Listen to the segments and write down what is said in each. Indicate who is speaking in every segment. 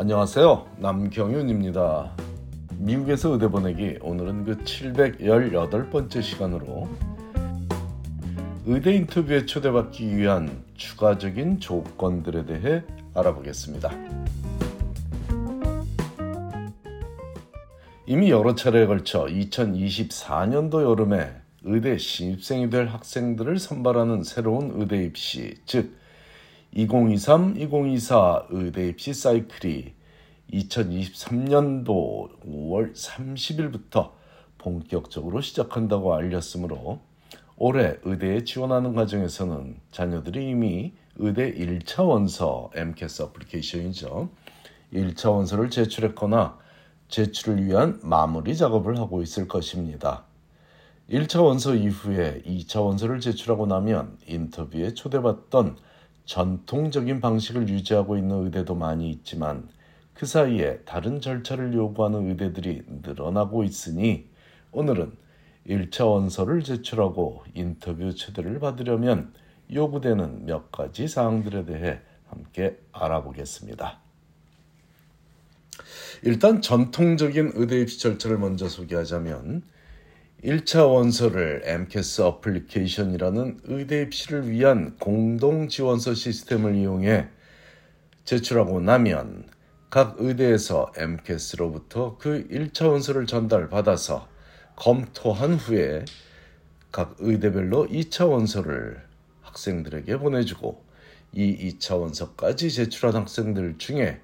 Speaker 1: 안녕하세요. 남경윤입니다. 미국에서 의대 보내기 오늘은 그 718번째 시간으로 의대 인터뷰에 초대받기 위한 추가적인 조건들에 대해 알아보겠습니다. 이미 여러 차례에 걸쳐 2024년도 여름에 의대 신입생이 될 학생들을 선발하는 새로운 의대 입시, 즉 2023-2024 의대 입시 사이클이 2023년도 5월 30일부터 본격적으로 시작한다고 알렸으므로 올해 의대에 지원하는 과정에서는 자녀들이 이미 의대 1차 원서 MCAS 어플리케이션이죠. 1차 원서를 제출했거나 제출을 위한 마무리 작업을 하고 있을 것입니다. 1차 원서 이후에 2차 원서를 제출하고 나면 인터뷰에 초대받던 전통적인 방식을 유지하고 있는 의대도 많이 있지만 그 사이에 다른 절차를 요구하는 의대들이 늘어나고 있으니 오늘은 1차 원서를 제출하고 인터뷰 초대를 받으려면 요구되는 몇 가지 사항들에 대해 함께 알아보겠습니다. 일단 전통적인 의대 입시 절차를 먼저 소개하자면 1차 원서를 MCAS 어플리케이션이라는 의대 입시를 위한 공동 지원서 시스템을 이용해 제출하고 나면 각 의대에서 MCAS로부터 그 1차 원서를 전달받아서 검토한 후에 각 의대별로 2차 원서를 학생들에게 보내주고 이 2차 원서까지 제출한 학생들 중에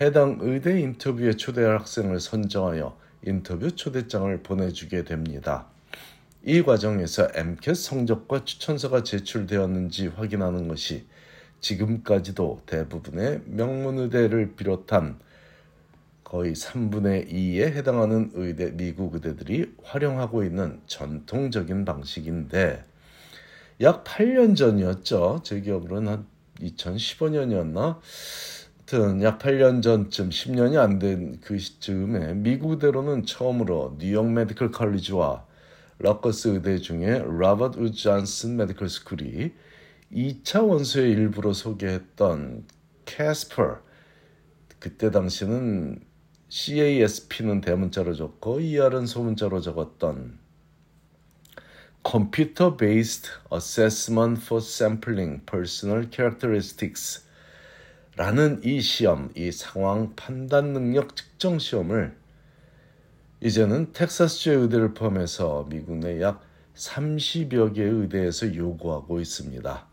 Speaker 1: 해당 의대 인터뷰에 초대할 학생을 선정하여 인터뷰 초대장을 보내주게 됩니다. 이 과정에서 MCAT 성적과 추천서가 제출되었는지 확인하는 것이 지금까지도 대부분의 명문의대를 비롯한 거의 3분의 2에 해당하는 의대, 미국 의대들이 활용하고 있는 전통적인 방식인데 약 8년 전이었죠. 제 기억으로는 한 2015년이었나? 하여튼 약 8년 전쯤 10년이 안 된 그 시점에 미국 의대로는 처음으로 New York Medical College와 Rutgers 의대 중에 Robert Wood Johnson Medical School이 2차 원서의 일부로 소개했던 캐스퍼 그때 당시는 CASP는 대문자로 적고 ER은 소문자로 적었던 Computer Based Assessment for Sampling Personal Characteristics 라는 이 시험, 이 상황 판단 능력 측정 시험을 이제는 텍사스주 의대를 포함해서 미국 내 약 30여 개의 의대에서 요구하고 있습니다.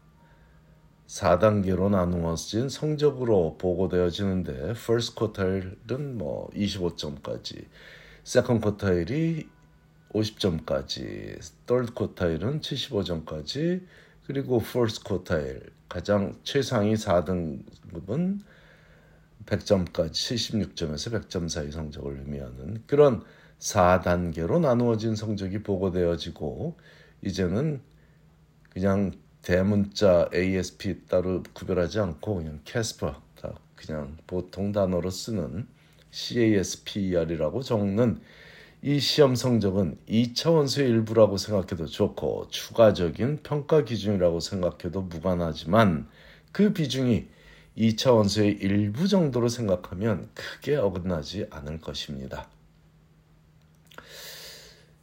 Speaker 1: 4단계로 나누어진 성적으로 보고되어지는데 first quartile은 뭐 25점까지, second quartile이 50점까지, third quartile은 75점까지, 그리고 first quartile 가장 최상위 4등급은 100점까지 76점에서 100점 사이 성적을 의미하는 그런 4단계로 나누어진 성적이 보고되어지고 이제는 그냥 대문자 ASP 따로 구별하지 않고 그냥 캐스퍼 그냥 보통 단어로 쓰는 CASPER이라고 적는 이 시험 성적은 2차원수의 일부라고 생각해도 좋고 추가적인 평가 기준이라고 생각해도 무관하지만 그 비중이 2차원수의 일부 정도로 생각하면 크게 어긋나지 않을 것입니다.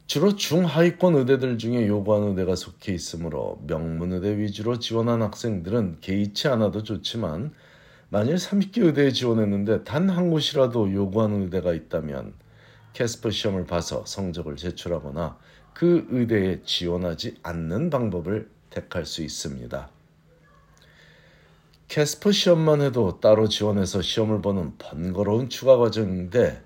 Speaker 1: 주로 중하위권 의대들 중에 요구하는 의대가 속해 있으므로 명문 의대 위주로 지원한 학생들은 개의치 않아도 좋지만 만일 30개 의대에 지원했는데 단 한 곳이라도 요구하는 의대가 있다면 CASPer 시험을 봐서 성적을 제출하거나 그 의대에 지원하지 않는 방법을 택할 수 있습니다. CASPer 시험만 해도 따로 지원해서 시험을 보는 번거로운 추가 과정인데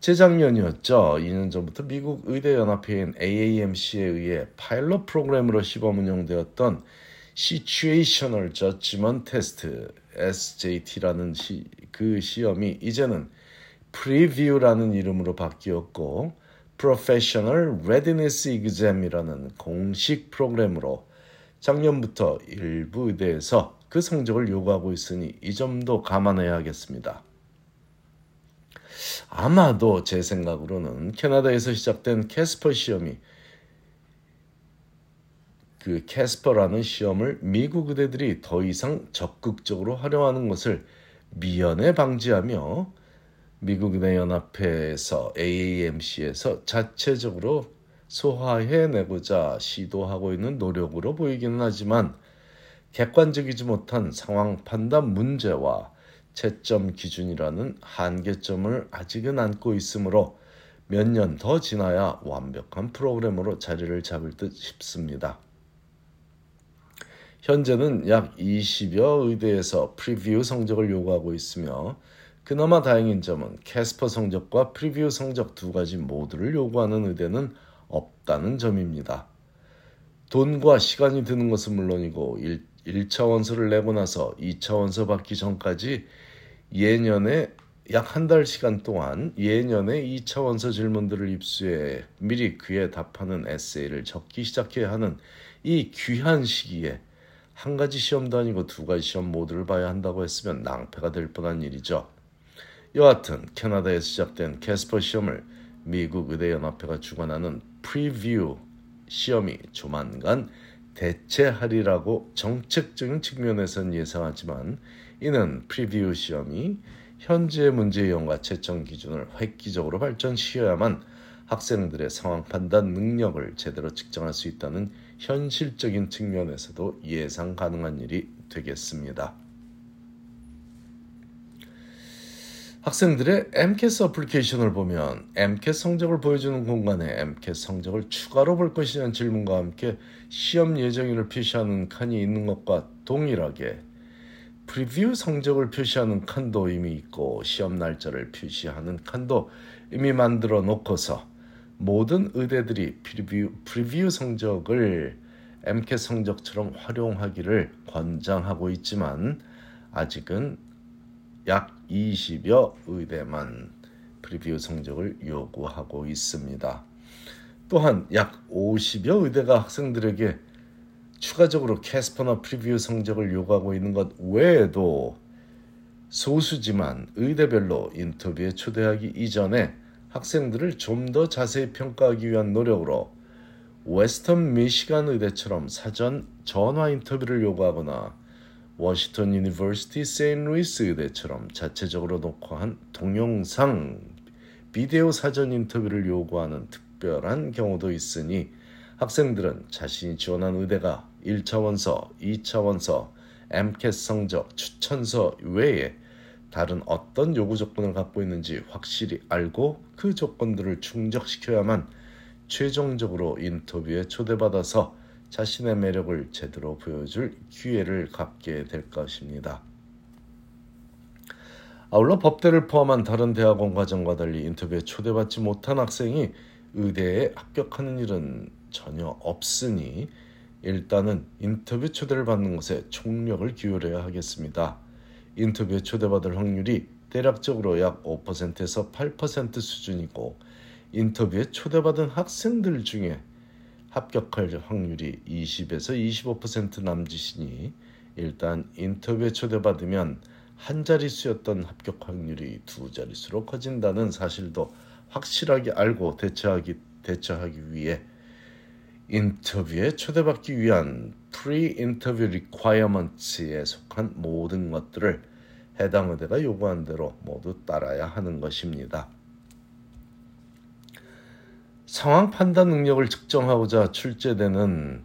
Speaker 1: 재작년이었죠. 2년 전부터 미국 의대연합회인 AAMC에 의해 파일럿 프로그램으로 시범 운영되었던 Situational Judgment Test SJT라는 시, 그 시험이 이제는 Preview라는 이름으로 바뀌었고 Professional Readiness Exam이라는 공식 프로그램으로 작년부터 일부 의대에서 그 성적을 요구하고 있으니 이 점도 감안해야겠습니다. 아마도 제 생각으로는 캐나다에서 시작된 캐스퍼 시험이 그 캐스퍼라는 시험을 미국 의대들이 더 이상 적극적으로 활용하는 것을 미연에 방지하며 미국 의대연합회에서 AAMC에서 자체적으로 소화해내고자 시도하고 있는 노력으로 보이기는 하지만 객관적이지 못한 상황 판단 문제와 채점 기준이라는 한계점을 아직은 안고 있으므로 몇 년 더 지나야 완벽한 프로그램으로 자리를 잡을 듯 싶습니다. 현재는 약 20여 의대에서 PREview 성적을 요구하고 있으며 그나마 다행인 점은 CASPer 성적과 PREview 성적 두 가지 모두를 요구하는 의대는 없다는 점입니다. 돈과 시간이 드는 것은 물론이고 1, 차 원서를 내고 나서 2차 원서 받기 전까지 예년에 약 한 달 시간 동안 예년에 2차 원서 질문들을 입수해 미리 그에 답하는 에세이를 적기 시작해야 하는 이 귀한 시기에 한 가지 시험도 아니고 두 가지 시험 모두를 봐야 한다고 했으면 낭패가 될 뻔한 일이죠. 여하튼 캐나다에서 시작된 CASPer 시험을 미국 의대연합회가 주관하는 PREview 시험이 조만간 대체하리라고 정책적인 측면에선 예상하지만 이는 PREview 시험이 현재 문제형과 채점 기준을 획기적으로 발전시켜야만 학생들의 상황 판단 능력을 제대로 측정할 수 있다는 현실적인 측면에서도 예상 가능한 일이 되겠습니다. 학생들의 MCAT application을 보면 MCAT 성적을 보여주는 공간에 MCAT 성적을 추가로 볼 것이냐는 질문과 함께 시험 예정일을 표시하는 칸이 있는 것과 동일하게 PREview 성적을 표시하는 칸도 이미 있고 시험 날짜를 표시하는 칸도 이미 만들어 놓고서 모든 의대들이 PREview, PREview 성적을 MCAT 성적처럼 활용하기를 권장하고 있지만 아직은 약 20여 의대만 PREview 성적을 요구하고 있습니다. 또한 약 50여 의대가 학생들에게 추가적으로 CASPer나 PREview 성적을 요구하고 있는 것 외에도 소수지만 의대별로 인터뷰에 초대하기 이전에 학생들을 좀 더 자세히 평가하기 위한 노력으로 Western Michigan 의대처럼 사전 전화 인터뷰를 요구하거나 Washington University St. Louis 의대처럼 자체적으로 녹화한 동영상 비디오 사전 인터뷰를 요구하는 특별한 경우도 있으니 학생들은 자신이 지원한 의대가 1차 원서, 2차 원서, MCAT 성적, 추천서 외에 다른 어떤 요구 조건을 갖고 있는지 확실히 알고 그 조건들을 충족시켜야만 최종적으로 인터뷰에 초대받아서 자신의 매력을 제대로 보여줄 기회를 갖게 될 것입니다. 아울러 법대를 포함한 다른 대학원 과정과 달리 인터뷰에 초대받지 못한 학생이 의대에 합격하는 일은 전혀 없으니 일단은 인터뷰 초대를 받는 것에 총력을 기울여야 하겠습니다. 인터뷰에 초대받을 확률이 대략적으로 약 5%에서 8% 수준이고 인터뷰에 초대받은 학생들 중에 합격할 확률이 20에서 25% 남짓이니 일단 인터뷰에 초대받으면 한 자릿수였던 합격 확률이 두 자릿수로 커진다는 사실도 확실하게 알고 대처하기 대처하기 위해 인터뷰에 초대받기 위한 pre-interview requirements에 속한 모든 것들을 해당 의대가 요구한 대로 모두 따라야 하는 것입니다. 상황 판단 능력을 측정하고자 출제되는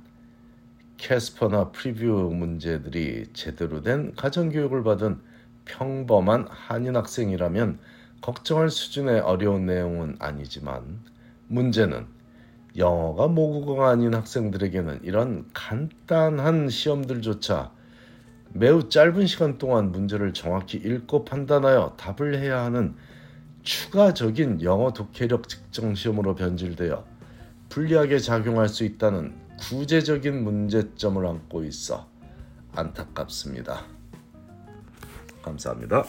Speaker 1: 캐스퍼나 프리뷰 문제들이 제대로 된 가정교육을 받은 평범한 한인 학생이라면 걱정할 수준의 어려운 내용은 아니지만 문제는 영어가 모국어가 아닌 학생들에게는 이런 간단한 시험들조차 매우 짧은 시간 동안 문제를 정확히 읽고 판단하여 답을 해야 하는 추가적인 영어 독해력 측정 시험으로 변질되어 불리하게 작용할 수 있다는 구제적인 문제점을 안고 있어 안타깝습니다. 감사합니다.